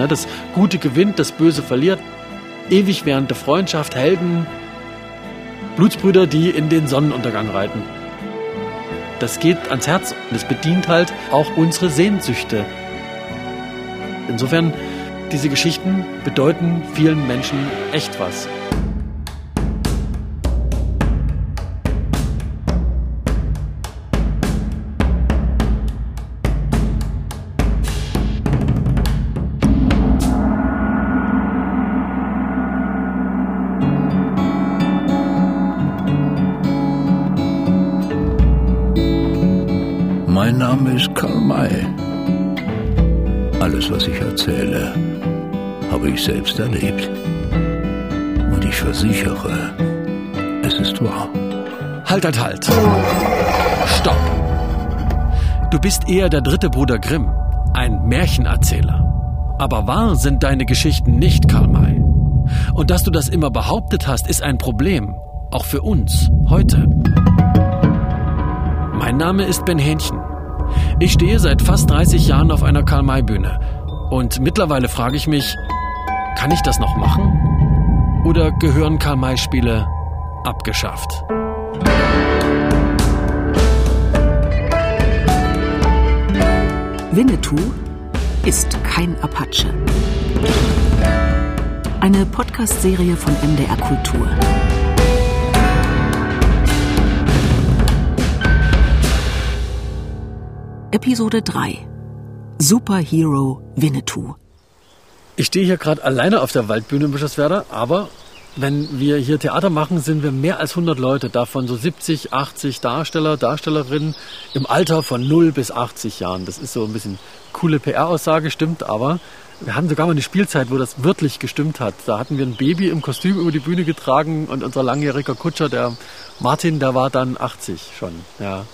Ne, das Gute gewinnt, das Böse verliert. Ewig währende Freundschaft, Helden, Blutsbrüder, die in den Sonnenuntergang reiten. Das geht ans Herz und es bedient halt auch unsere Sehnsüchte. Insofern, diese Geschichten bedeuten vielen Menschen echt was. Name ist Karl May. Alles, was ich erzähle, habe ich selbst erlebt. Und ich versichere, es ist wahr. Halt, halt, halt. Stopp. Du bist eher der dritte Bruder Grimm, ein Märchenerzähler. Aber wahr sind deine Geschichten nicht, Karl May. Und dass du das immer behauptet hast, ist ein Problem. Auch für uns, heute. Mein Name ist Ben Hähnchen. Ich stehe seit fast 30 Jahren auf einer Karl-May-Bühne. Und mittlerweile frage ich mich, kann ich das noch machen? Oder gehören Karl-May-Spiele abgeschafft? Winnetou ist kein Apache. Eine Podcast-Serie von MDR Kultur. Episode 3 Superhero Winnetou. Ich stehe hier gerade alleine auf der Waldbühne in Bischofswerda, aber wenn wir hier Theater machen, sind wir mehr als 100 Leute, davon so 70, 80 Darsteller, Darstellerinnen im Alter von 0 bis 80 Jahren. Das ist so ein bisschen coole PR-Aussage, stimmt aber. Wir hatten sogar mal eine Spielzeit, wo das wirklich gestimmt hat. Da hatten wir ein Baby im Kostüm über die Bühne getragen und unser langjähriger Kutscher, der Martin, der war dann 80 schon. Ja.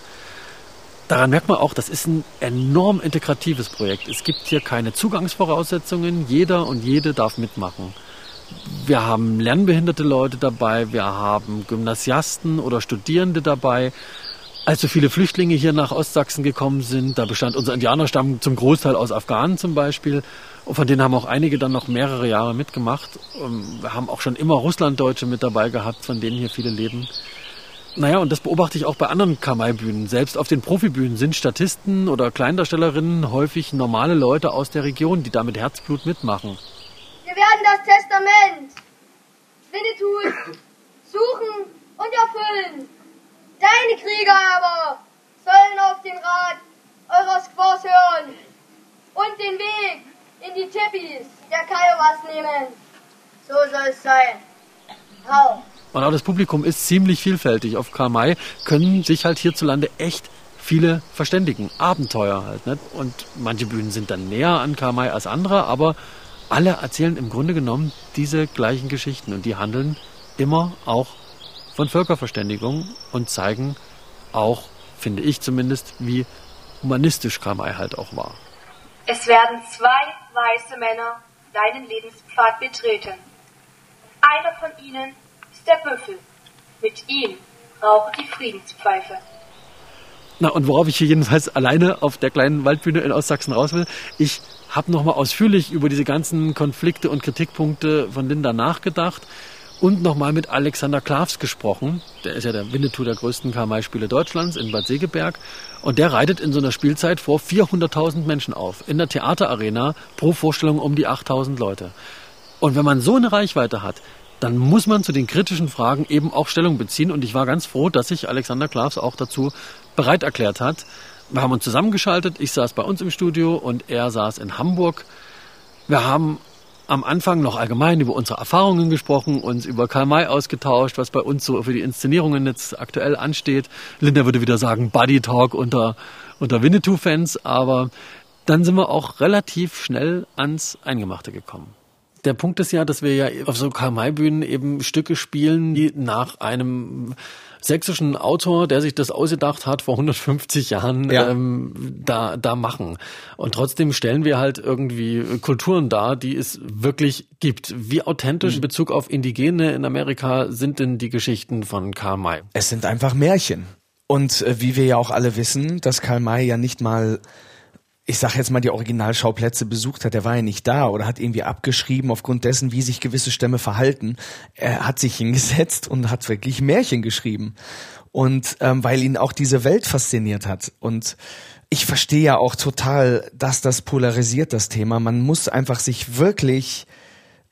Daran merkt man auch, das ist ein enorm integratives Projekt. Es gibt hier keine Zugangsvoraussetzungen. Jeder und jede darf mitmachen. Wir haben lernbehinderte Leute dabei, wir haben Gymnasiasten oder Studierende dabei. Als so viele Flüchtlinge hier nach Ostsachsen gekommen sind, da bestand unser Indianerstamm zum Großteil aus Afghanen zum Beispiel. Und von denen haben auch einige dann noch mehrere Jahre mitgemacht. Wir haben auch schon immer Russlanddeutsche mit dabei gehabt, von denen hier viele leben. Naja, und das beobachte ich auch bei anderen Kamai-Bühnen. Selbst auf den Profibühnen sind Statisten oder Kleindarstellerinnen häufig normale Leute aus der Region, die da mit Herzblut mitmachen. Wir werden das Testament Winnetou suchen und erfüllen. Deine Krieger aber sollen auf den Rat eurer Squaws hören und den Weg in die Tippis der Kiowas nehmen. So soll es sein. Hau. Und auch das Publikum ist ziemlich vielfältig. Auf Karl May können sich halt hierzulande echt viele verständigen. Abenteuer halt. Ne? Und manche Bühnen sind dann näher an Karl May als andere, aber alle erzählen im Grunde genommen diese gleichen Geschichten und die handeln immer auch von Völkerverständigung und zeigen auch, finde ich zumindest, wie humanistisch Karl May halt auch war. Es werden zwei weiße Männer deinen Lebenspfad betreten. Einer von ihnen der Büffel. Mit ihm raucht die Friedenspfeife. Na, und worauf ich hier jedenfalls alleine auf der kleinen Waldbühne in Ostsachsen raus will, ich habe nochmal ausführlich über diese ganzen Konflikte und Kritikpunkte von Linda nachgedacht und nochmal mit Alexander Klavs gesprochen. Der ist ja der Winnetou der größten Karl-May-Spiele Deutschlands in Bad Segeberg. Und der reitet in so einer Spielzeit vor 400.000 Menschen auf. In der Theaterarena pro Vorstellung um die 8.000 Leute. Und wenn man so eine Reichweite hat, dann muss man zu den kritischen Fragen eben auch Stellung beziehen. Und ich war ganz froh, dass sich Alexander Klavs auch dazu bereit erklärt hat. Wir haben uns zusammengeschaltet. Ich saß bei uns im Studio und er saß in Hamburg. Wir haben am Anfang noch allgemein über unsere Erfahrungen gesprochen, uns über Karl May ausgetauscht, was bei uns so für die Inszenierungen jetzt aktuell ansteht. Linda würde wieder sagen Buddy Talk unter, unter Winnetou-Fans, aber dann sind wir auch relativ schnell ans Eingemachte gekommen. Der Punkt ist ja, dass wir ja auf so Karl-May-Bühnen eben Stücke spielen, die nach einem sächsischen Autor, der sich das ausgedacht hat vor 150 Jahren, ja. ähm, da, da machen. Und trotzdem stellen wir halt irgendwie Kulturen dar, die es wirklich gibt. Wie authentisch in Bezug auf Indigene in Amerika sind denn die Geschichten von Karl May? Es sind einfach Märchen. Und äh, wie wir ja auch alle wissen, dass Karl May ja nicht mal ich sag jetzt mal, die Originalschauplätze besucht hat, der war ja nicht da oder hat irgendwie abgeschrieben aufgrund dessen, wie sich gewisse Stämme verhalten. Er hat sich hingesetzt und hat wirklich Märchen geschrieben. Und ähm, weil ihn auch diese Welt fasziniert hat. Und ich verstehe ja auch total, dass das polarisiert, das Thema. Man muss einfach sich wirklich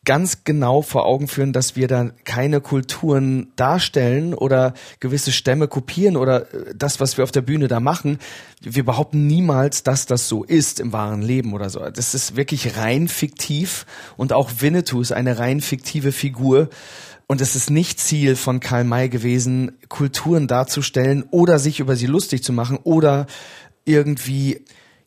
ganz genau vor Augen führen, dass wir da keine Kulturen darstellen oder gewisse Stämme kopieren oder äh, das, was wir auf der Bühne da machen. Wir behaupten niemals, dass das so ist im wahren Leben oder so. Das ist wirklich rein fiktiv und auch Winnetou ist eine rein fiktive Figur. Und es ist nicht Ziel von Karl May gewesen, Kulturen darzustellen oder sich über sie lustig zu machen oder irgendwie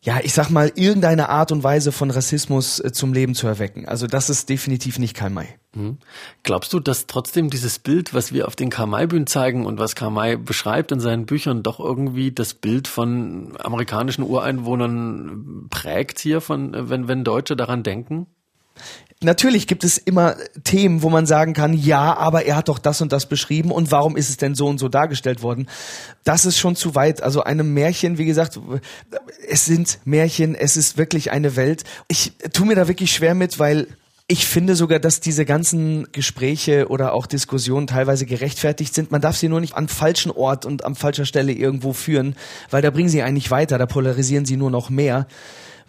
ja, ich sag mal, irgendeine Art und Weise von Rassismus äh, zum Leben zu erwecken. Also das ist definitiv nicht Karl May. Mhm. Glaubst du, dass trotzdem dieses Bild, was wir auf den Karl May-Bühnen zeigen und was Karl May beschreibt in seinen Büchern, doch irgendwie das Bild von amerikanischen Ureinwohnern prägt hier, von, wenn, wenn Deutsche daran denken? Natürlich gibt es immer Themen, wo man sagen kann, ja, aber er hat doch das und das beschrieben und warum ist es denn so und so dargestellt worden? Das ist schon zu weit. Also einem Märchen, wie gesagt, es sind Märchen, es ist wirklich eine Welt. Ich tue mir da wirklich schwer mit, weil ich finde sogar, dass diese ganzen Gespräche oder auch Diskussionen teilweise gerechtfertigt sind. Man darf sie nur nicht am falschen Ort und am falscher Stelle irgendwo führen, weil da bringen sie eigentlich weiter, da polarisieren sie nur noch mehr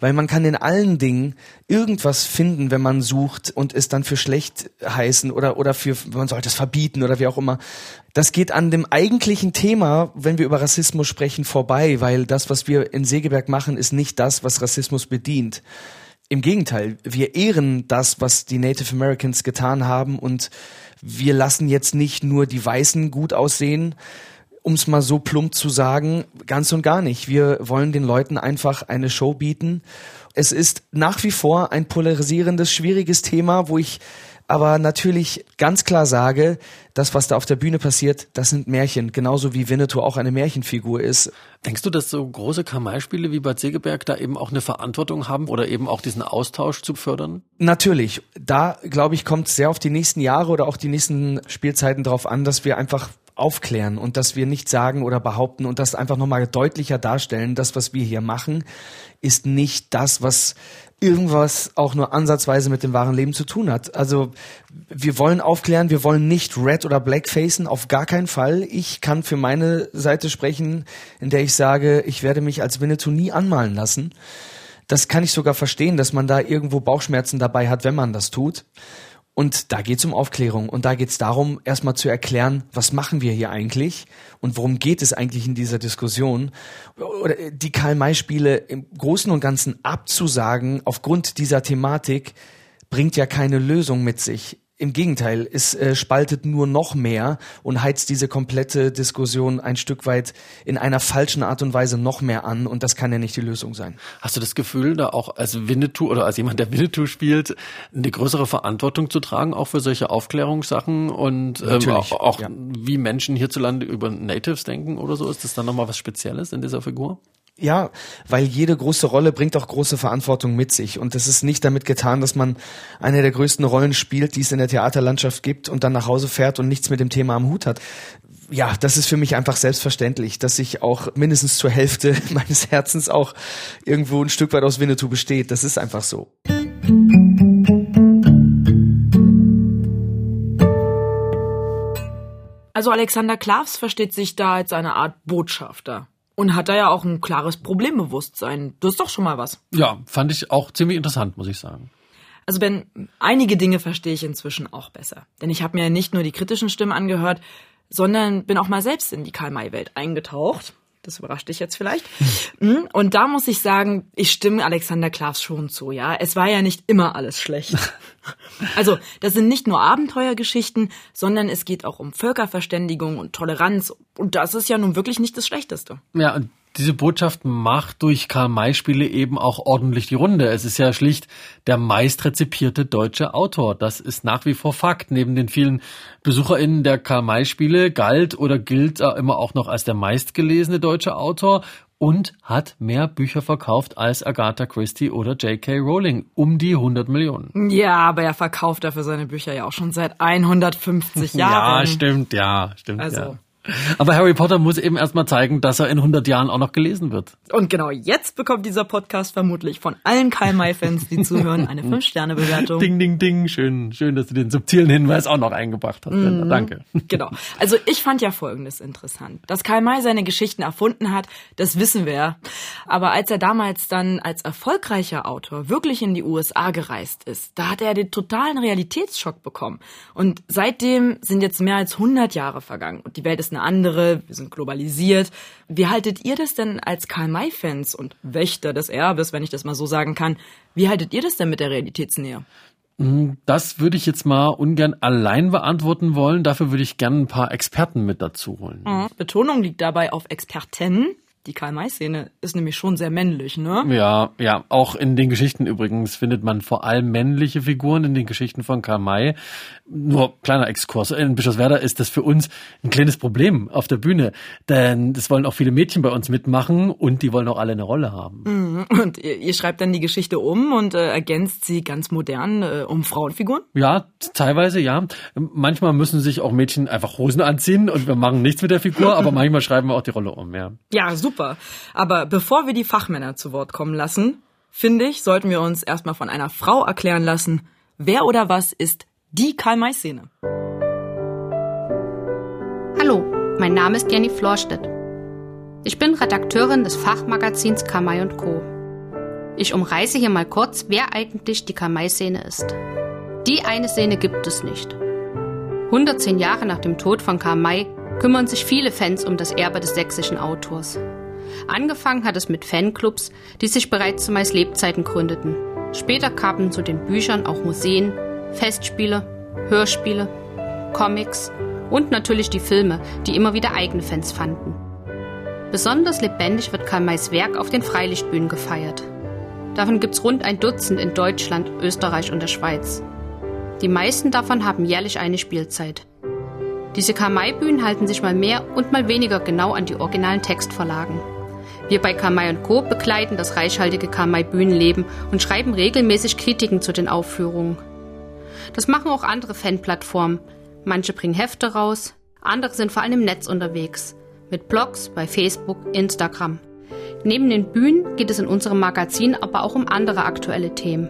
weil man kann in allen Dingen irgendwas finden, wenn man sucht und es dann für schlecht heißen oder, oder für, man sollte es verbieten oder wie auch immer. Das geht an dem eigentlichen Thema, wenn wir über Rassismus sprechen, vorbei, weil das, was wir in Segeberg machen, ist nicht das, was Rassismus bedient. Im Gegenteil, wir ehren das, was die Native Americans getan haben und wir lassen jetzt nicht nur die Weißen gut aussehen, um es mal so plump zu sagen, ganz und gar nicht. Wir wollen den Leuten einfach eine Show bieten. Es ist nach wie vor ein polarisierendes, schwieriges Thema, wo ich aber natürlich ganz klar sage, das, was da auf der Bühne passiert, das sind Märchen, genauso wie Winnetou auch eine Märchenfigur ist. Denkst du, dass so große Kamai-Spiele wie Bad Segeberg da eben auch eine Verantwortung haben oder eben auch diesen Austausch zu fördern? Natürlich. Da, glaube ich, kommt sehr auf die nächsten Jahre oder auch die nächsten Spielzeiten drauf an, dass wir einfach aufklären und dass wir nicht sagen oder behaupten und das einfach nochmal deutlicher darstellen, das, was wir hier machen, ist nicht das, was irgendwas auch nur ansatzweise mit dem wahren Leben zu tun hat. Also wir wollen aufklären, wir wollen nicht Red oder Blackfacen, auf gar keinen Fall. Ich kann für meine Seite sprechen, in der ich sage, ich werde mich als Winnetou nie anmalen lassen. Das kann ich sogar verstehen, dass man da irgendwo Bauchschmerzen dabei hat, wenn man das tut. Und da geht es um Aufklärung und da geht es darum, erstmal zu erklären, was machen wir hier eigentlich und worum geht es eigentlich in dieser Diskussion. Oder die Karl-May-Spiele im Großen und Ganzen abzusagen aufgrund dieser Thematik bringt ja keine Lösung mit sich. Im Gegenteil, es äh, spaltet nur noch mehr und heizt diese komplette Diskussion ein Stück weit in einer falschen Art und Weise noch mehr an und das kann ja nicht die Lösung sein. Hast du das Gefühl, da auch als Winnetou oder als jemand, der Winnetou spielt, eine größere Verantwortung zu tragen, auch für solche Aufklärungssachen und ähm, auch, auch ja. wie Menschen hierzulande über Natives denken oder so? Ist das dann nochmal was Spezielles in dieser Figur? Ja, weil jede große Rolle bringt auch große Verantwortung mit sich. Und es ist nicht damit getan, dass man eine der größten Rollen spielt, die es in der Theaterlandschaft gibt und dann nach Hause fährt und nichts mit dem Thema am Hut hat. Ja, das ist für mich einfach selbstverständlich, dass ich auch mindestens zur Hälfte meines Herzens auch irgendwo ein Stück weit aus Winnetou besteht. Das ist einfach so. Also Alexander Klavs versteht sich da als eine Art Botschafter. Und hat da ja auch ein klares Problembewusstsein. Das ist doch schon mal was. Ja, fand ich auch ziemlich interessant, muss ich sagen. Also Ben, einige Dinge verstehe ich inzwischen auch besser. Denn ich habe mir nicht nur die kritischen Stimmen angehört, sondern bin auch mal selbst in die Karl-May-Welt eingetaucht. Das überrascht dich jetzt vielleicht. Hm? Und da muss ich sagen, ich stimme Alexander Klaas schon zu, ja. Es war ja nicht immer alles schlecht. Also, das sind nicht nur Abenteuergeschichten, sondern es geht auch um Völkerverständigung und Toleranz. Und das ist ja nun wirklich nicht das Schlechteste. Ja, und diese Botschaft macht durch Karl-May-Spiele eben auch ordentlich die Runde. Es ist ja schlicht der meist rezipierte deutsche Autor. Das ist nach wie vor Fakt. Neben den vielen BesucherInnen der Karl-May-Spiele galt oder gilt er immer auch noch als der meistgelesene deutsche Autor und hat mehr Bücher verkauft als Agatha Christie oder J.K. Rowling. Um die 100 Millionen. Ja, aber er verkauft dafür seine Bücher ja auch schon seit 150 Jahren. Ja, stimmt, ja, stimmt. Also. Ja. Aber Harry Potter muss eben erstmal zeigen, dass er in 100 Jahren auch noch gelesen wird. Und genau jetzt bekommt dieser Podcast vermutlich von allen Karl-May-Fans, die zuhören, eine 5-Sterne-Bewertung. Ding, ding, ding. Schön, schön, dass du den subtilen Hinweis auch noch eingebracht hast. Linda. Danke. Genau. Also ich fand ja Folgendes interessant. Dass Karl May seine Geschichten erfunden hat, das wissen wir ja. Aber als er damals dann als erfolgreicher Autor wirklich in die USA gereist ist, da hat er den totalen Realitätsschock bekommen. Und seitdem sind jetzt mehr als 100 Jahre vergangen. Und die Welt ist eine andere, wir sind globalisiert. Wie haltet ihr das denn als Karl May-Fans und Wächter des Erbes, wenn ich das mal so sagen kann, wie haltet ihr das denn mit der Realitätsnähe? Das würde ich jetzt mal ungern allein beantworten wollen. Dafür würde ich gerne ein paar Experten mit dazu holen. Betonung liegt dabei auf Experten. Die Karl-May-Szene ist nämlich schon sehr männlich, ne? Ja, ja, auch in den Geschichten übrigens findet man vor allem männliche Figuren in den Geschichten von Karl May. Nur kleiner Exkurs. In Bischofswerda ist das für uns ein kleines Problem auf der Bühne, denn es wollen auch viele Mädchen bei uns mitmachen und die wollen auch alle eine Rolle haben. Und ihr, ihr schreibt dann die Geschichte um und äh, ergänzt sie ganz modern äh, um Frauenfiguren? Ja, teilweise ja. Manchmal müssen sich auch Mädchen einfach Hosen anziehen und wir machen nichts mit der Figur, aber manchmal schreiben wir auch die Rolle um, ja. Ja, super. Aber bevor wir die Fachmänner zu Wort kommen lassen, finde ich, sollten wir uns erstmal von einer Frau erklären lassen, wer oder was ist die Karl-May-Szene. Hallo, mein Name ist Jenny Florstedt. Ich bin Redakteurin des Fachmagazins Kamai und Co. Ich umreiße hier mal kurz, wer eigentlich die Kamai-Szene ist. Die eine Szene gibt es nicht. 110 Jahre nach dem Tod von Kamai kümmern sich viele Fans um das Erbe des sächsischen Autors. Angefangen hat es mit Fanclubs, die sich bereits zu Mais Lebzeiten gründeten. Später kamen zu den Büchern auch Museen, Festspiele, Hörspiele, Comics und natürlich die Filme, die immer wieder eigene Fans fanden. Besonders lebendig wird Karl Mays Werk auf den Freilichtbühnen gefeiert. Davon gibt's rund ein Dutzend in Deutschland, Österreich und der Schweiz. Die meisten davon haben jährlich eine Spielzeit. Diese Karl-May-Bühnen halten sich mal mehr und mal weniger genau an die originalen Textvorlagen. Wir bei Karl-May Co. begleiten das reichhaltige Karl-May-Bühnenleben und schreiben regelmäßig Kritiken zu den Aufführungen. Das machen auch andere Fanplattformen. Manche bringen Hefte raus, andere sind vor allem im Netz unterwegs. Mit Blogs bei Facebook, Instagram. Neben den Bühnen geht es in unserem Magazin aber auch um andere aktuelle Themen.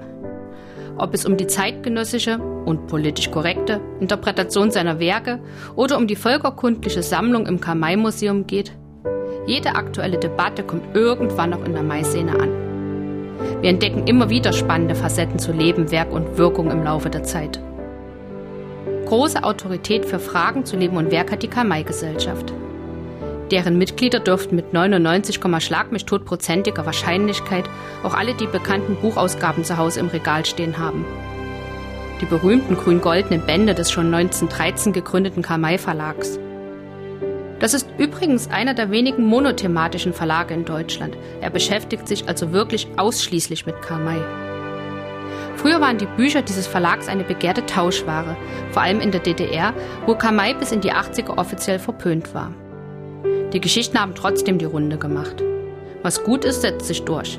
Ob es um die zeitgenössische und politisch korrekte Interpretation seiner Werke oder um die völkerkundliche Sammlung im Karl-May-Museum geht, jede aktuelle Debatte kommt irgendwann noch in der Mai-Szene an. Wir entdecken immer wieder spannende Facetten zu Leben, Werk und Wirkung im Laufe der Zeit. Große Autorität für Fragen zu Leben und Werk hat die Karl-May-Gesellschaft. Deren Mitglieder dürften mit 99, Schlag mich totprozentiger Wahrscheinlichkeit auch alle die bekannten Buchausgaben zu Hause im Regal stehen haben. Die berühmten grün-goldenen Bände des schon 1913 gegründeten Karl-May Verlags. Das ist übrigens einer der wenigen monothematischen Verlage in Deutschland. Er beschäftigt sich also wirklich ausschließlich mit Karl May. Früher waren die Bücher dieses Verlags eine begehrte Tauschware, vor allem in der DDR, wo Karl May bis in die 80er offiziell verpönt war. Die Geschichten haben trotzdem die Runde gemacht. Was gut ist, setzt sich durch.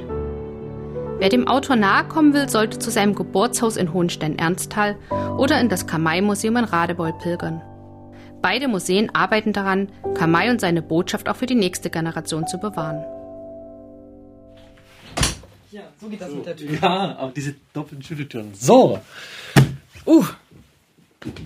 Wer dem Autor nahe kommen will, sollte zu seinem Geburtshaus in Hohenstein-Ernsthal oder in das Kamai-Museum in Radebeul pilgern. Beide Museen arbeiten daran, Kamai und seine Botschaft auch für die nächste Generation zu bewahren. Ja, so geht das mit der Tür. Ja, aber diese doppelten Schütteltüren. So, Uh,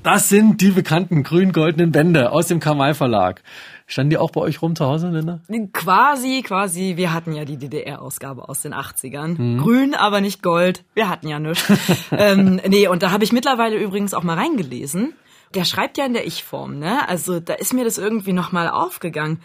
das sind die bekannten grün-goldenen Bände aus dem Kamai Verlag. Standen die auch bei euch rum zu Hause, Linda? quasi, quasi. Wir hatten ja die DDR-Ausgabe aus den 80ern. Grün, aber nicht Gold. Wir hatten ja nichts. ähm, nee, und da habe ich mittlerweile übrigens auch mal reingelesen. Der schreibt ja in der Ich-Form, ne? Also da ist mir das irgendwie nochmal aufgegangen.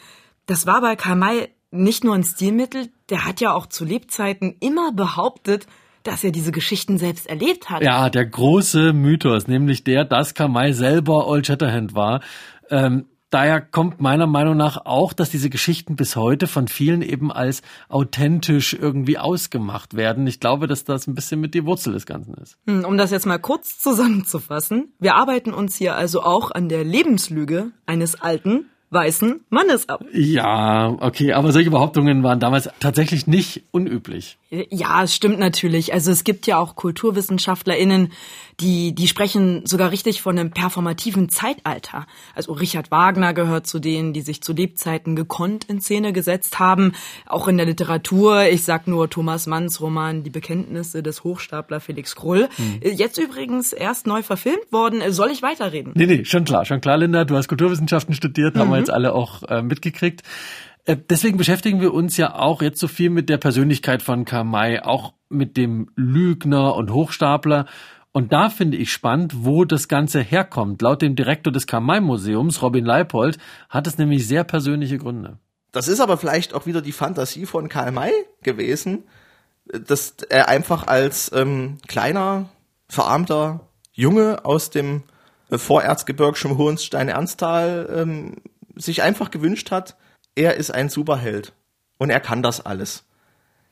Das war bei Karl May nicht nur ein Stilmittel, der hat ja auch zu Lebzeiten immer behauptet, dass er diese Geschichten selbst erlebt hat. Ja, der große Mythos, nämlich der, dass Kamai selber Old Shatterhand war. Ähm, daher kommt meiner Meinung nach auch, dass diese Geschichten bis heute von vielen eben als authentisch irgendwie ausgemacht werden. Ich glaube, dass das ein bisschen mit die Wurzel des Ganzen ist. Hm, Um das jetzt mal kurz zusammenzufassen. Wir arbeiten uns hier also auch an der Lebenslüge eines alten, weißen Mannes ab. Ja, okay, aber solche Behauptungen waren damals tatsächlich nicht unüblich. Ja, es stimmt natürlich. Also es gibt ja auch KulturwissenschaftlerInnen, die, die sprechen sogar richtig von einem performativen Zeitalter. Also Richard Wagner gehört zu denen, die sich zu Lebzeiten gekonnt in Szene gesetzt haben. Auch in der Literatur. Ich sag nur Thomas Manns Roman Die Bekenntnisse des Hochstapler Felix Krull. Mhm. Jetzt übrigens erst neu verfilmt worden. Soll ich weiterreden? Nee, nee, schon klar, schon klar, Linda. Du hast Kulturwissenschaften studiert, mhm. haben wir jetzt alle auch äh, mitgekriegt. Äh, deswegen beschäftigen wir uns ja auch jetzt so viel mit der Persönlichkeit von Kamai, auch mit dem Lügner und Hochstapler. Und da finde ich spannend, wo das Ganze herkommt. Laut dem Direktor des Kamai-Museums, Robin Leipold, hat es nämlich sehr persönliche Gründe. Das ist aber vielleicht auch wieder die Fantasie von Karl May gewesen, dass er einfach als ähm, kleiner, verarmter Junge aus dem äh, Vorerzgebirgischen Hohenstein-Ernsthal ähm, sich einfach gewünscht hat, er ist ein Superheld und er kann das alles.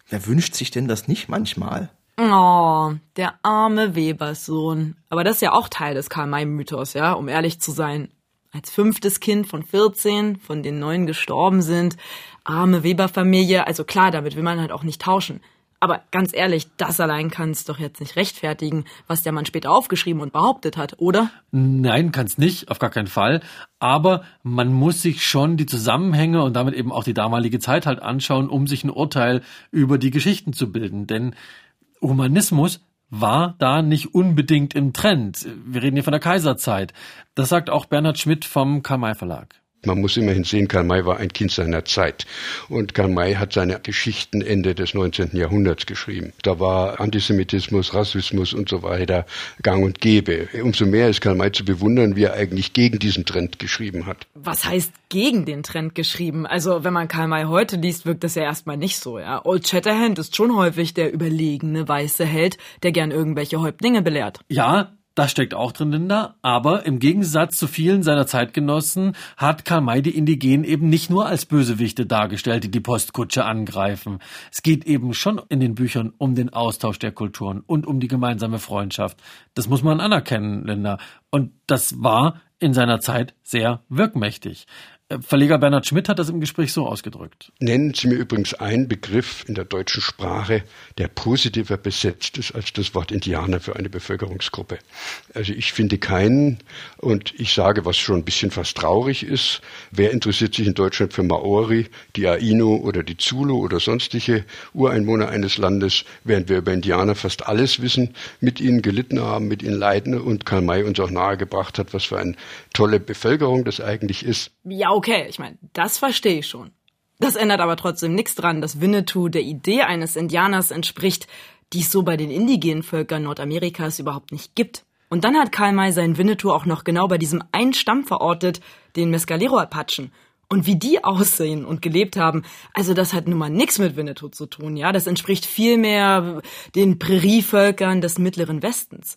Wer wünscht sich denn das nicht manchmal? Oh, der arme Weberssohn. Aber das ist ja auch Teil des Karl-May-Mythos, ja, um ehrlich zu sein. Als fünftes Kind von 14, von den neun gestorben sind, arme Weberfamilie, also klar, damit will man halt auch nicht tauschen. Aber ganz ehrlich, das allein kann es doch jetzt nicht rechtfertigen, was der Mann später aufgeschrieben und behauptet hat, oder? Nein, kann es nicht, auf gar keinen Fall. Aber man muss sich schon die Zusammenhänge und damit eben auch die damalige Zeit halt anschauen, um sich ein Urteil über die Geschichten zu bilden. Denn Humanismus war da nicht unbedingt im Trend. Wir reden hier von der Kaiserzeit. Das sagt auch Bernhard Schmidt vom Kamai Verlag. Man muss immerhin sehen, Karl May war ein Kind seiner Zeit. Und Karl May hat seine Geschichten Ende des 19. Jahrhunderts geschrieben. Da war Antisemitismus, Rassismus und so weiter gang und gäbe. Umso mehr ist Karl May zu bewundern, wie er eigentlich gegen diesen Trend geschrieben hat. Was heißt gegen den Trend geschrieben? Also, wenn man Karl May heute liest, wirkt das ja erstmal nicht so, ja. Old Shatterhand ist schon häufig der überlegene weiße Held, der gern irgendwelche Häuptlinge belehrt. Ja, das steckt auch drin, Linda. Aber im Gegensatz zu vielen seiner Zeitgenossen hat Karl May die Indigenen eben nicht nur als Bösewichte dargestellt, die die Postkutsche angreifen. Es geht eben schon in den Büchern um den Austausch der Kulturen und um die gemeinsame Freundschaft. Das muss man anerkennen, Linda. Und das war in seiner Zeit sehr wirkmächtig. Verleger Bernhard Schmidt hat das im Gespräch so ausgedrückt. Nennen Sie mir übrigens einen Begriff in der deutschen Sprache, der positiver besetzt ist als das Wort Indianer für eine Bevölkerungsgruppe. Also ich finde keinen und ich sage, was schon ein bisschen fast traurig ist, wer interessiert sich in Deutschland für Maori, die Aino oder die Zulu oder sonstige Ureinwohner eines Landes, während wir über Indianer fast alles wissen, mit ihnen gelitten haben, mit ihnen leiden und Karl May uns auch nahegebracht hat, was für eine tolle Bevölkerung das eigentlich ist. Ja, okay, ich meine, das verstehe ich schon. Das ändert aber trotzdem nichts dran, dass Winnetou der Idee eines Indianers entspricht, die es so bei den indigenen Völkern Nordamerikas überhaupt nicht gibt. Und dann hat Karl May seinen Winnetou auch noch genau bei diesem einen Stamm verortet, den Mescalero-Apachen. Und wie die aussehen und gelebt haben, also das hat nun mal nichts mit Winnetou zu tun, ja. Das entspricht vielmehr den Prärievölkern des Mittleren Westens.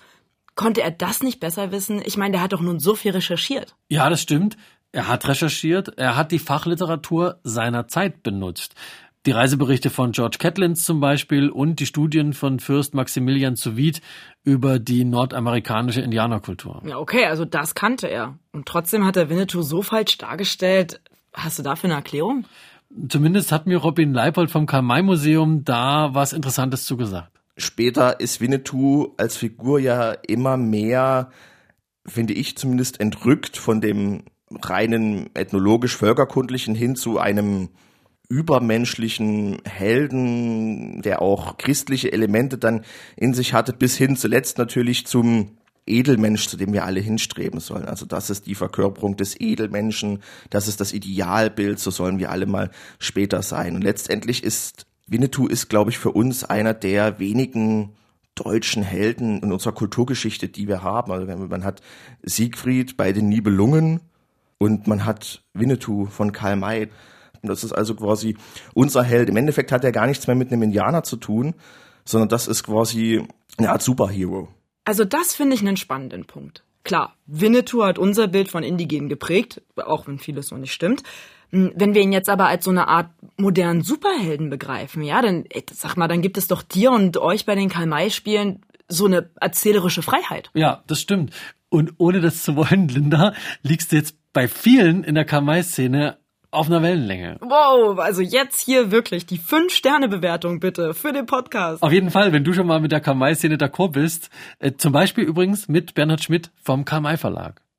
Konnte er das nicht besser wissen? Ich meine, der hat doch nun so viel recherchiert. Ja, das stimmt. Er hat recherchiert, er hat die Fachliteratur seiner Zeit benutzt. Die Reiseberichte von George Catlins zum Beispiel und die Studien von Fürst Maximilian zu Wied über die nordamerikanische Indianerkultur. Ja, okay, also das kannte er. Und trotzdem hat er Winnetou so falsch dargestellt. Hast du dafür eine Erklärung? Zumindest hat mir Robin Leipold vom Karl-May-Museum da was Interessantes zugesagt. Später ist Winnetou als Figur ja immer mehr, finde ich zumindest, entrückt von dem reinen ethnologisch-völkerkundlichen hin zu einem übermenschlichen Helden, der auch christliche Elemente dann in sich hatte, bis hin zuletzt natürlich zum Edelmensch, zu dem wir alle hinstreben sollen. Also das ist die Verkörperung des Edelmenschen, das ist das Idealbild, so sollen wir alle mal später sein. Und letztendlich ist Winnetou ist, glaube ich, für uns einer der wenigen deutschen Helden in unserer Kulturgeschichte, die wir haben. Also man hat Siegfried bei den Nibelungen, und man hat Winnetou von Karl May. Und das ist also quasi unser Held. Im Endeffekt hat er gar nichts mehr mit einem Indianer zu tun, sondern das ist quasi eine Art Superhero. Also das finde ich einen spannenden Punkt. Klar, Winnetou hat unser Bild von Indigenen geprägt, auch wenn vieles so nicht stimmt. Hm, wenn wir ihn jetzt aber als so eine Art modernen Superhelden begreifen, ja, dann sag mal, dann gibt es doch dir und euch bei den Karl-May-Spielen so eine erzählerische Freiheit. Ja, das stimmt. Und ohne das zu wollen, Linda, liegst du jetzt bei vielen in der Kamai-Szene auf einer Wellenlänge. Wow, also jetzt hier wirklich die 5-Sterne-Bewertung bitte für den Podcast. Auf jeden Fall, wenn du schon mal mit der Kamai-Szene d'accord bist. Äh, zum Beispiel übrigens mit Bernhard Schmidt vom Kamai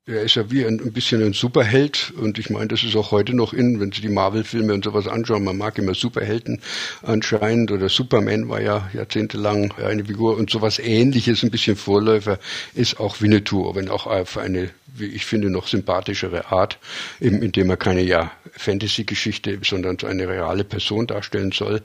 Er ist ja wie ein, ein bisschen ein Superheld und ich meine, das ist auch heute noch in, wenn Sie die Marvel-Filme und sowas anschauen. Man mag immer Superhelden anscheinend oder Superman war ja jahrzehntelang eine Figur und sowas ähnliches, ein bisschen Vorläufer ist auch Winnetou, wenn auch auf eine, wie ich finde, noch sympathischere Art, eben indem er keine ja Fantasy-Geschichte, sondern so eine reale Person darstellen soll.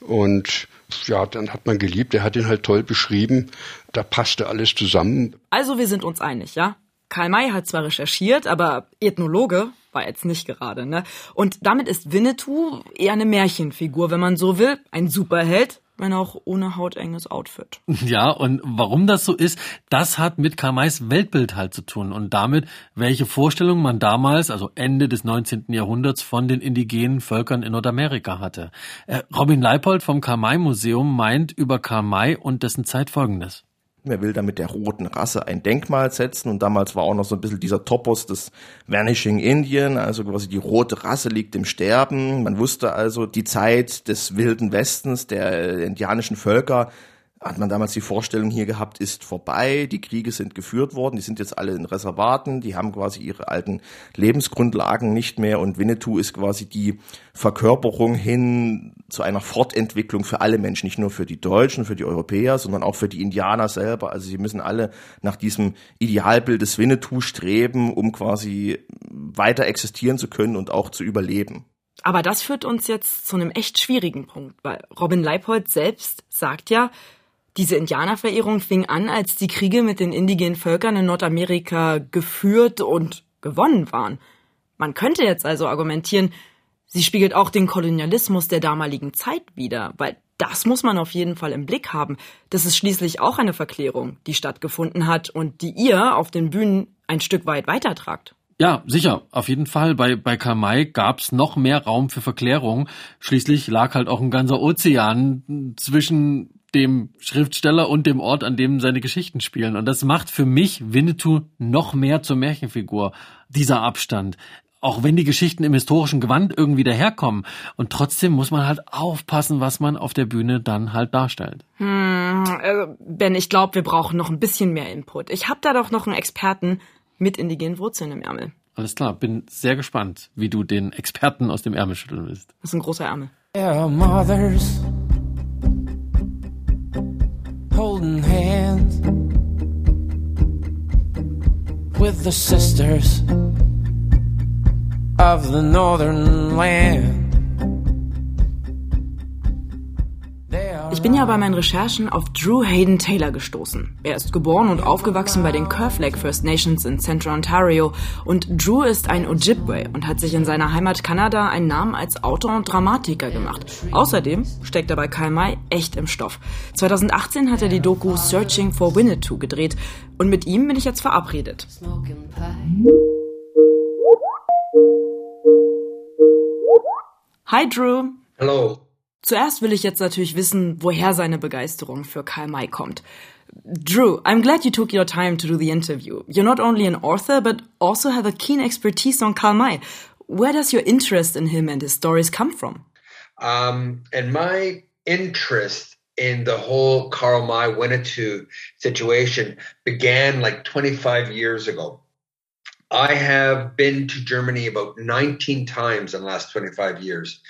Und ja, dann hat man geliebt. Er hat ihn halt toll beschrieben. Da passte alles zusammen. Also wir sind uns einig, ja? Karl May hat zwar recherchiert, aber Ethnologe war jetzt nicht gerade, ne? Und damit ist Winnetou eher eine Märchenfigur, wenn man so will, ein Superheld, wenn auch ohne hautenges Outfit. Ja, und warum das so ist, das hat mit Karl Mays Weltbild halt zu tun und damit, welche Vorstellungen man damals, also Ende des 19. Jahrhunderts, von den indigenen Völkern in Nordamerika hatte. Äh, Robin Leipold vom Karl May Museum meint über Karl May und dessen Zeit Folgendes. Er will damit der roten Rasse ein Denkmal setzen und damals war auch noch so ein bisschen dieser Topos des Vanishing Indian, also quasi die rote Rasse liegt im Sterben. Man wusste also, die Zeit des wilden Westens, der indianischen Völker hat man damals die Vorstellung hier gehabt, ist vorbei, die Kriege sind geführt worden, die sind jetzt alle in Reservaten, die haben quasi ihre alten Lebensgrundlagen nicht mehr und Winnetou ist quasi die Verkörperung hin zu einer Fortentwicklung für alle Menschen, nicht nur für die Deutschen, für die Europäer, sondern auch für die Indianer selber. Also sie müssen alle nach diesem Idealbild des Winnetou streben, um quasi weiter existieren zu können und auch zu überleben. Aber das führt uns jetzt zu einem echt schwierigen Punkt, weil Robin Leipold selbst sagt ja, diese Indianerverehrung fing an, als die Kriege mit den indigenen Völkern in Nordamerika geführt und gewonnen waren. Man könnte jetzt also argumentieren, sie spiegelt auch den Kolonialismus der damaligen Zeit wider, weil das muss man auf jeden Fall im Blick haben. Das ist schließlich auch eine Verklärung, die stattgefunden hat und die ihr auf den Bühnen ein Stück weit weitertragt. Ja, sicher, auf jeden Fall. Bei, bei Kamai gab's noch mehr Raum für Verklärung. Schließlich lag halt auch ein ganzer Ozean zwischen dem Schriftsteller und dem Ort, an dem seine Geschichten spielen. Und das macht für mich Winnetou noch mehr zur Märchenfigur, dieser Abstand. Auch wenn die Geschichten im historischen Gewand irgendwie daherkommen. Und trotzdem muss man halt aufpassen, was man auf der Bühne dann halt darstellt. Hm, äh, Ben, ich glaube, wir brauchen noch ein bisschen mehr Input. Ich habe da doch noch einen Experten mit indigenen Wurzeln im Ärmel. Alles klar, bin sehr gespannt, wie du den Experten aus dem Ärmel schütteln willst. Das ist ein großer Ärmel. Yeah, mothers holding hands with the sisters of the northern land. Ich bin ja bei meinen Recherchen auf Drew Hayden Taylor gestoßen. Er ist geboren und aufgewachsen bei den Curve Lake First Nations in Central Ontario und Drew ist ein Ojibwe und hat sich in seiner Heimat Kanada einen Namen als Autor und Dramatiker gemacht. Außerdem steckt er bei Karl May echt im Stoff. 2018 hat er die Doku Searching for Winnetou gedreht und mit ihm bin ich jetzt verabredet. Hi Drew. Hello. Zuerst will ich jetzt natürlich wissen, woher seine Begeisterung für Karl May kommt. Drew, I'm glad you took your time to do the interview. You're not only an author, but also have a keen expertise on Karl May. Where does your interest in him and his stories come from? Um, and my interest in the whole Karl May Winnetou situation began like 25 years ago. I have been to Germany about 19 times in the last 25 years.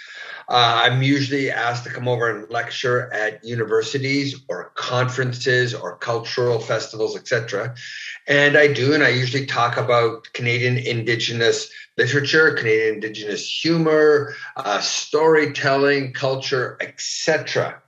Uh, I'm usually asked to come over and lecture at universities or conferences or cultural festivals, etc. And I do, and I usually talk about Canadian Indigenous literature, Canadian Indigenous humor, uh, storytelling, culture, etc.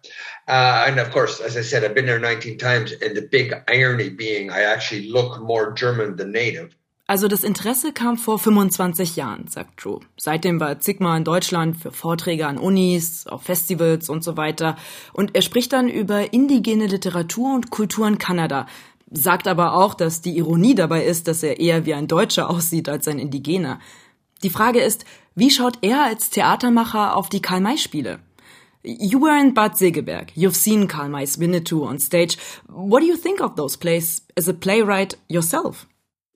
Uh, and of course, as I said, I've been there 19 times, and the big irony being I actually look more German than native. Also das Interesse kam vor 25 Jahren, sagt Drew. Seitdem war Zigma in Deutschland für Vorträge an Unis, auf Festivals und so weiter. Und er spricht dann über indigene Literatur und Kultur in Kanada, sagt aber auch, dass die Ironie dabei ist, dass er eher wie ein Deutscher aussieht als ein Indigener. Die Frage ist, wie schaut er als Theatermacher auf die Karl-May-Spiele? You were in Bad Segeberg. You've seen Karl May's Winnetou on stage. What do you think of those plays as a playwright yourself?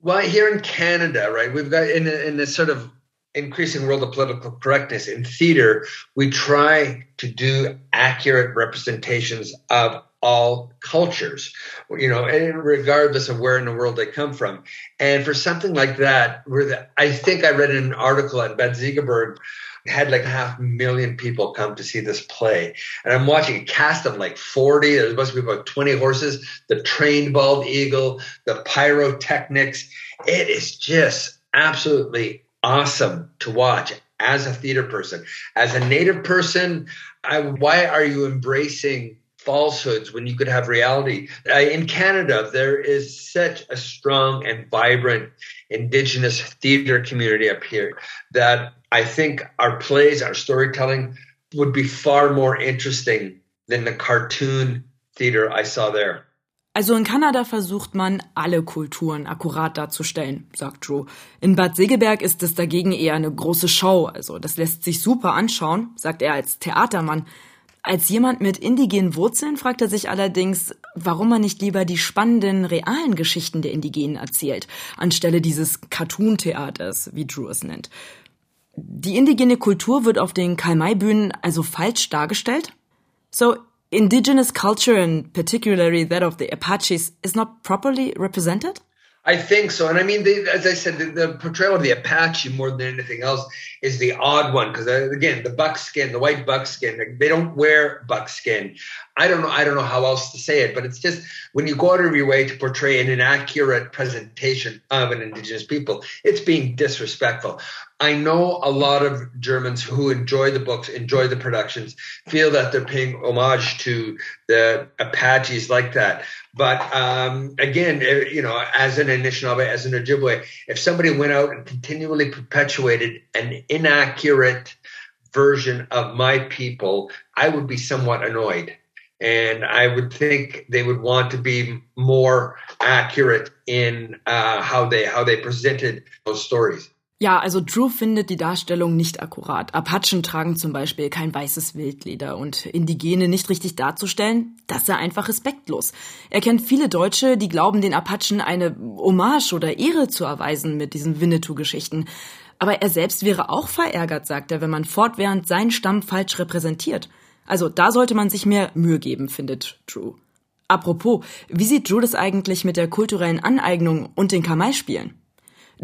Well, here in Canada, right, we've got in in a sort of increasing world of political correctness in theater, we try to do accurate representations of all cultures, you know, and regardless of where in the world they come from. And for something like that, where the, I think I read an article at Bad Segeberg had like a half million people come to see this play. And I'm watching a cast of like 40. There must be about 20 horses, the trained bald eagle, the pyrotechnics. It is just absolutely awesome to watch as a theater person. As a native person, I, why are you embracing falsehoods when you could have reality? Uh, in Canada, there is such a strong and vibrant Indigenous theater community up here that I think our plays, our storytelling would be far more interesting than the cartoon theater I saw there. Also in Kanada versucht man, alle Kulturen akkurat darzustellen, sagt Drew. In Bad Segeberg ist es dagegen eher eine große Show, also das lässt sich super anschauen, sagt er als Theatermann. Als jemand mit indigenen Wurzeln fragt er sich allerdings, warum man nicht lieber die spannenden, realen Geschichten der Indigenen erzählt, anstelle dieses Cartoon-Theaters, wie Drew es nennt. Die indigene Kultur wird auf den Karl-May-Bühnen also falsch dargestellt? So, indigenous culture and particularly that of the Apaches is not properly represented? I think so. And I mean, they, as I said, the, the, portrayal of the Apache more than anything else is the odd one because uh, again, the buckskin, the white buckskin, they don't wear buckskin. I don't know. I don't know how else to say it, but it's just when you go out of your way to portray an inaccurate presentation of an indigenous people, it's being disrespectful. I know a lot of Germans who enjoy the books, enjoy the productions, feel that they're paying homage to the Apaches like that. But um, again, eh, you know, as an Anishinaabe, as an Ojibwe, if somebody went out and continually perpetuated an inaccurate version of my people, I would be somewhat annoyed. And I would think they would want to be more accurate in uh, how they how they presented those stories. Ja, also Drew findet die Darstellung nicht akkurat. Apachen tragen zum Beispiel kein weißes Wildleder und Indigene nicht richtig darzustellen, das sei einfach respektlos. Er kennt viele Deutsche, die glauben, den Apachen eine Hommage oder Ehre zu erweisen mit diesen Winnetou-Geschichten. Aber er selbst wäre auch verärgert, sagt er, wenn man fortwährend seinen Stamm falsch repräsentiert. Also da sollte man sich mehr Mühe geben, findet Drew. Apropos, wie sieht Drew das eigentlich mit der kulturellen Aneignung und den Kamai-Spielen?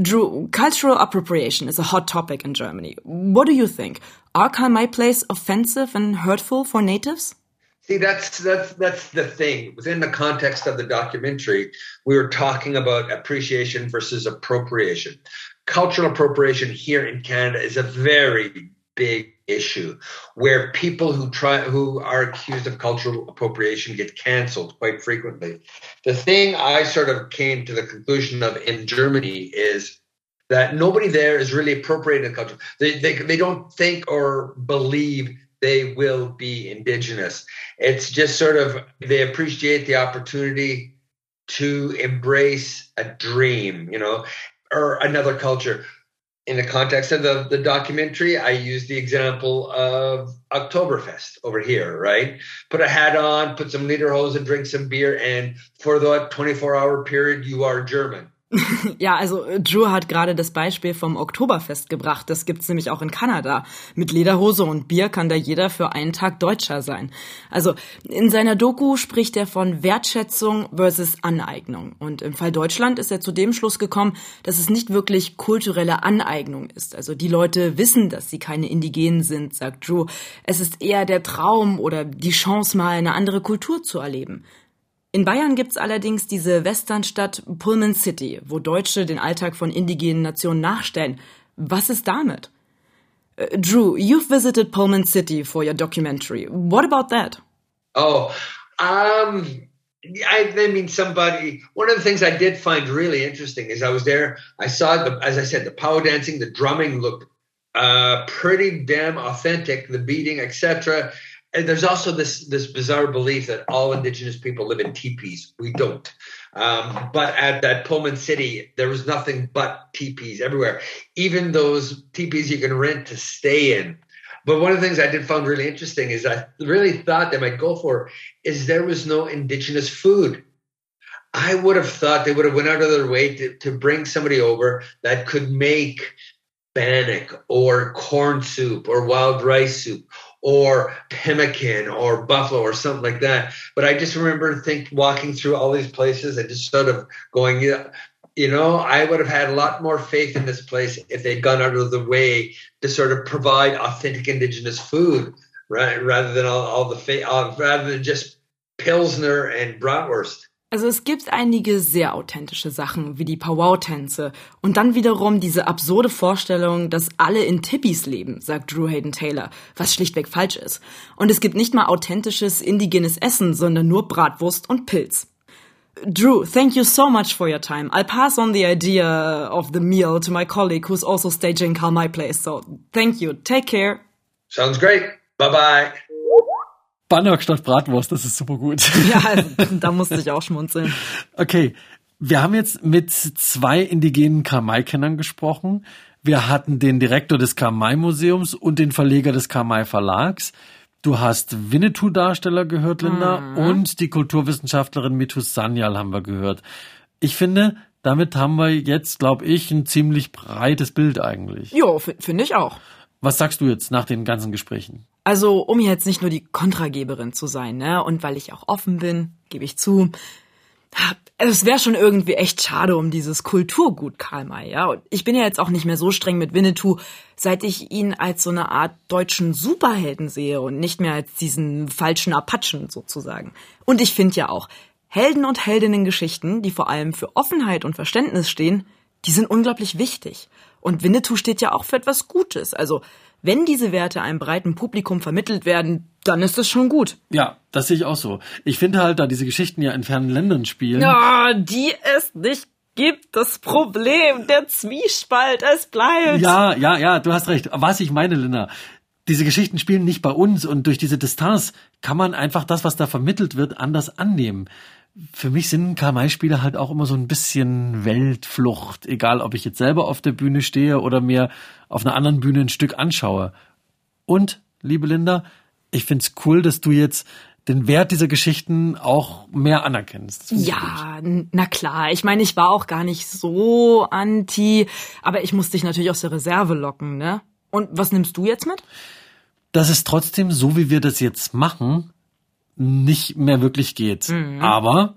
Drew, cultural appropriation is a hot topic in Germany. What do you think? Are Kalmai plays offensive and hurtful for natives? See, that's that's that's the thing. Within the context of the documentary, we were talking about appreciation versus appropriation. Cultural appropriation here in Canada is a very big issue where people who try who are accused of cultural appropriation get canceled quite frequently. The thing I sort of came to the conclusion of in Germany is that nobody there is really appropriating the culture. They, they, they don't think or believe they will be indigenous. It's just sort of they appreciate the opportunity to embrace a dream, you know, or another culture in the context of the, the documentary, I use the example of Oktoberfest over here, right? Put a hat on, put some lederhose and drink some beer, and for the 24 hour period, you are German. ja, also Drew hat gerade das Beispiel vom Oktoberfest gebracht. Das gibt's nämlich auch in Kanada. Mit Lederhose und Bier kann da jeder für einen Tag Deutscher sein. Also in seiner Doku spricht er von Wertschätzung versus Aneignung. Und im Fall Deutschland ist er zu dem Schluss gekommen, dass es nicht wirklich kulturelle Aneignung ist. Also die Leute wissen, dass sie keine Indigenen sind, sagt Drew. Es ist eher der Traum oder die Chance, mal eine andere Kultur zu erleben. In Bayern gibt's allerdings diese Westernstadt Pullman City, wo Deutsche den Alltag von indigenen Nationen nachstellen. Was ist damit? Uh, Drew, you've visited Pullman City for your documentary. What about that? Oh, um, I, I, mean, somebody. One of the things I did find really interesting is I was there. I saw the, as I said, the power dancing, the drumming looked uh, pretty damn authentic. The beating, etc. and there's also this this bizarre belief that all indigenous people live in teepees. We don't. Um, but at that Pullman City, there was nothing but teepees everywhere. Even those teepees you can rent to stay in. But one of the things I did find really interesting is I really thought they might go for is there was no indigenous food. I would have thought they would have went out of their way to, to bring somebody over that could make bannock or corn soup or wild rice soup or pemmican or buffalo or something like that. But I just remember think walking through all these places and just sort of going, you know, I would have had a lot more faith in this place if they'd gone out of the way to sort of provide authentic indigenous food, right? Rather than all, all the fa- uh, rather than just Pilsner and Bratwurst. Also es gibt einige sehr authentische Sachen, wie die Powwow-Tänze. Und dann wiederum diese absurde Vorstellung, dass alle in Tippis leben, sagt Drew Hayden Taylor, was schlichtweg falsch ist. Und es gibt nicht mal authentisches indigenes Essen, sondern nur Bratwurst und Pilz. Drew, thank you so much for your time. I'll pass on the idea of the meal to my colleague who's also staging Call My Place. So thank you. Take care. Sounds great. Bye bye. Bannock statt Bratwurst, das ist super gut. Ja, also, da musste ich auch schmunzeln. Okay, wir haben jetzt mit zwei indigenen Kamai-Kennern gesprochen. Wir hatten den Direktor des Kamai-Museums und den Verleger des Kamai-Verlags. Du hast Winnetou-Darsteller gehört, Linda, Mhm. und die Kulturwissenschaftlerin Mitu Sanyal haben wir gehört. Ich finde, damit haben wir jetzt, glaube ich, ein ziemlich breites Bild eigentlich. Jo, finde ich auch. Was sagst du jetzt nach den ganzen Gesprächen? Also, um jetzt nicht nur die Kontrageberin zu sein, ne, und weil ich auch offen bin, gebe ich zu, es wäre schon irgendwie echt schade um dieses Kulturgut Karl May, ja. Und ich bin ja jetzt auch nicht mehr so streng mit Winnetou, seit ich ihn als so eine Art deutschen Superhelden sehe und nicht mehr als diesen falschen Apachen sozusagen. Und ich finde ja auch, Helden und Heldinnen-Geschichten, die vor allem für Offenheit und Verständnis stehen, die sind unglaublich wichtig. Und Winnetou steht ja auch für etwas Gutes. Also, wenn diese Werte einem breiten Publikum vermittelt werden, dann ist es schon gut. Ja, das sehe ich auch so. Ich finde halt, da diese Geschichten ja in fernen Ländern spielen. Ja, die es nicht gibt, das Problem, der Zwiespalt, es bleibt. Ja, ja, ja, du hast recht. Was ich meine, Linda, diese Geschichten spielen nicht bei uns und durch diese Distanz kann man einfach das, was da vermittelt wird, anders annehmen. Für mich sind Karl-May-Spiele halt auch immer so ein bisschen Weltflucht, egal ob ich jetzt selber auf der Bühne stehe oder mir auf einer anderen Bühne ein Stück anschaue. Und, liebe Linda, ich find's cool, dass du jetzt den Wert dieser Geschichten auch mehr anerkennst. Ja, na klar. Ich meine, ich war auch gar nicht so anti, aber ich musste dich natürlich aus der Reserve locken, ne? Und was nimmst du jetzt mit? dass es trotzdem, so wie wir das jetzt machen, nicht mehr wirklich geht. Aber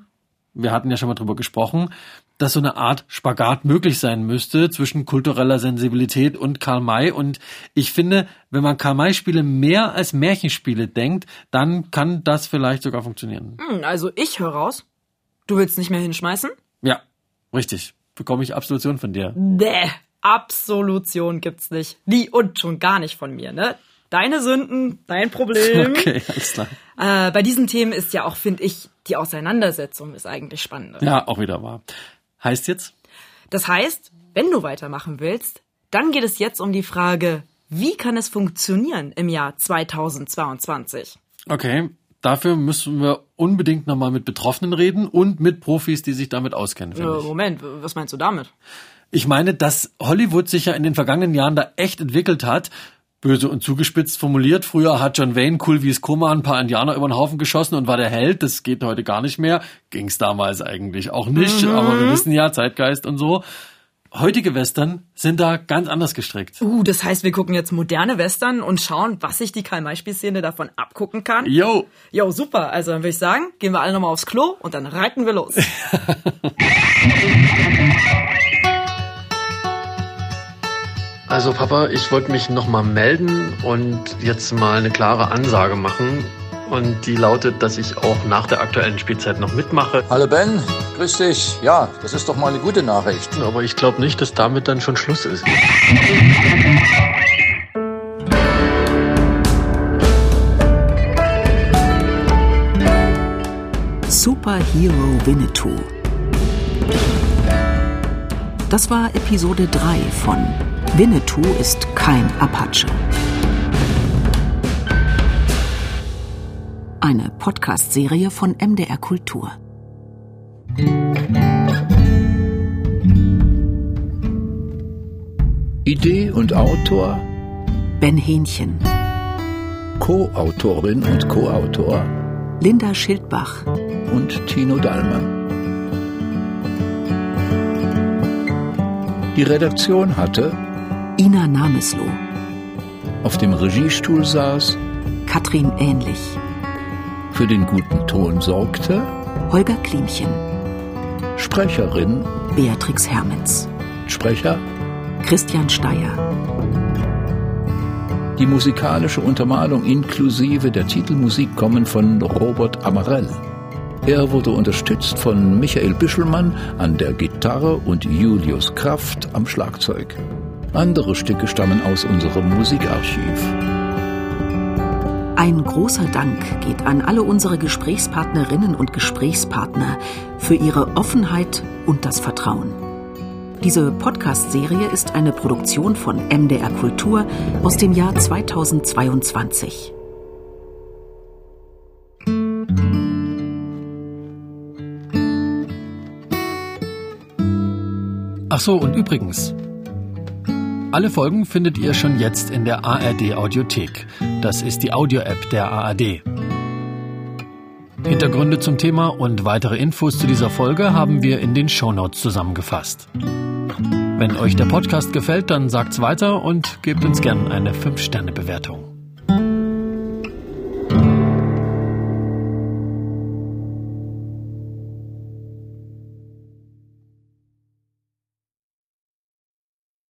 wir hatten ja schon mal drüber gesprochen, dass so eine Art Spagat möglich sein müsste zwischen kultureller Sensibilität und Karl May. Und ich finde, wenn man Karl May-Spiele mehr als Märchenspiele denkt, dann kann das vielleicht sogar funktionieren. Hm, also ich höre raus. Du willst nicht mehr hinschmeißen? Ja, richtig. Bekomme ich Absolution von dir. Bäh, Absolution gibt's nicht. Nie und schon gar nicht von mir, ne? Deine Sünden, dein Problem. Okay, alles klar. Äh, bei diesen Themen ist ja auch, finde ich, die Auseinandersetzung ist eigentlich spannender. Ja, auch wieder wahr. Heißt jetzt? Das heißt, wenn du weitermachen willst, dann geht es jetzt um die Frage, wie kann es funktionieren im Jahr 2022? Okay, dafür müssen wir unbedingt nochmal mit Betroffenen reden und mit Profis, die sich damit auskennen. Äh. Moment, was meinst du damit? Ich meine, dass Hollywood sich ja in den vergangenen Jahren da echt entwickelt hat. Böse und zugespitzt formuliert. Früher hat John Wayne cool wie es Koma ein paar Indianer über den Haufen geschossen und war der Held. Das geht heute gar nicht mehr. Ging's damals eigentlich auch nicht. Aber wir wissen ja, Zeitgeist und so. Heutige Western sind da ganz anders gestrickt. Uh, das heißt, wir gucken jetzt moderne Western und schauen, was sich die Karl-May-Spielszene davon abgucken kann. Yo! Jo, super. Also dann würde ich sagen, gehen wir alle nochmal aufs Klo und dann reiten wir los. Also Papa, ich wollte mich nochmal melden und jetzt mal eine klare Ansage machen. Und die lautet, dass ich auch nach der aktuellen Spielzeit noch mitmache. Hallo Ben, grüß dich. Ja, das ist doch mal eine gute Nachricht. Aber ich glaube nicht, dass damit dann schon Schluss ist. Superhero Winnetou. Das war Episode 3 von Winnetou ist kein Apache. Eine Podcast-Serie von MDR Kultur. Idee und Autor, Ben Hähnchen, Co-Autorin und Co-Autor Linda Schildbach, und Tino Dallmann. Die Redaktion hatte Ina Namesloh. Auf dem Regiestuhl saß Katrin Ähnlich. Für den guten Ton sorgte Holger Klimchen. Sprecherin Beatrix Hermens. Sprecher Christian Steyer. Die musikalische Untermalung inklusive der Titelmusik kommen von Robert Amarell. Er wurde unterstützt von Michael Büschelmann an der Gitarre und Julius Kraft am Schlagzeug. Andere Stücke stammen aus unserem Musikarchiv. Ein großer Dank geht an alle unsere Gesprächspartnerinnen und Gesprächspartner für ihre Offenheit und das Vertrauen. Diese Podcast-Serie ist eine Produktion von MDR Kultur aus dem Jahr 2022. Ach so, und übrigens, alle Folgen findet ihr schon jetzt in der ARD Audiothek. Das ist die Audio-App der ARD. Hintergründe zum Thema und weitere Infos zu dieser Folge haben wir in den Shownotes zusammengefasst. Wenn euch der Podcast gefällt, dann sagt's weiter und gebt uns gern eine 5-Sterne-Bewertung.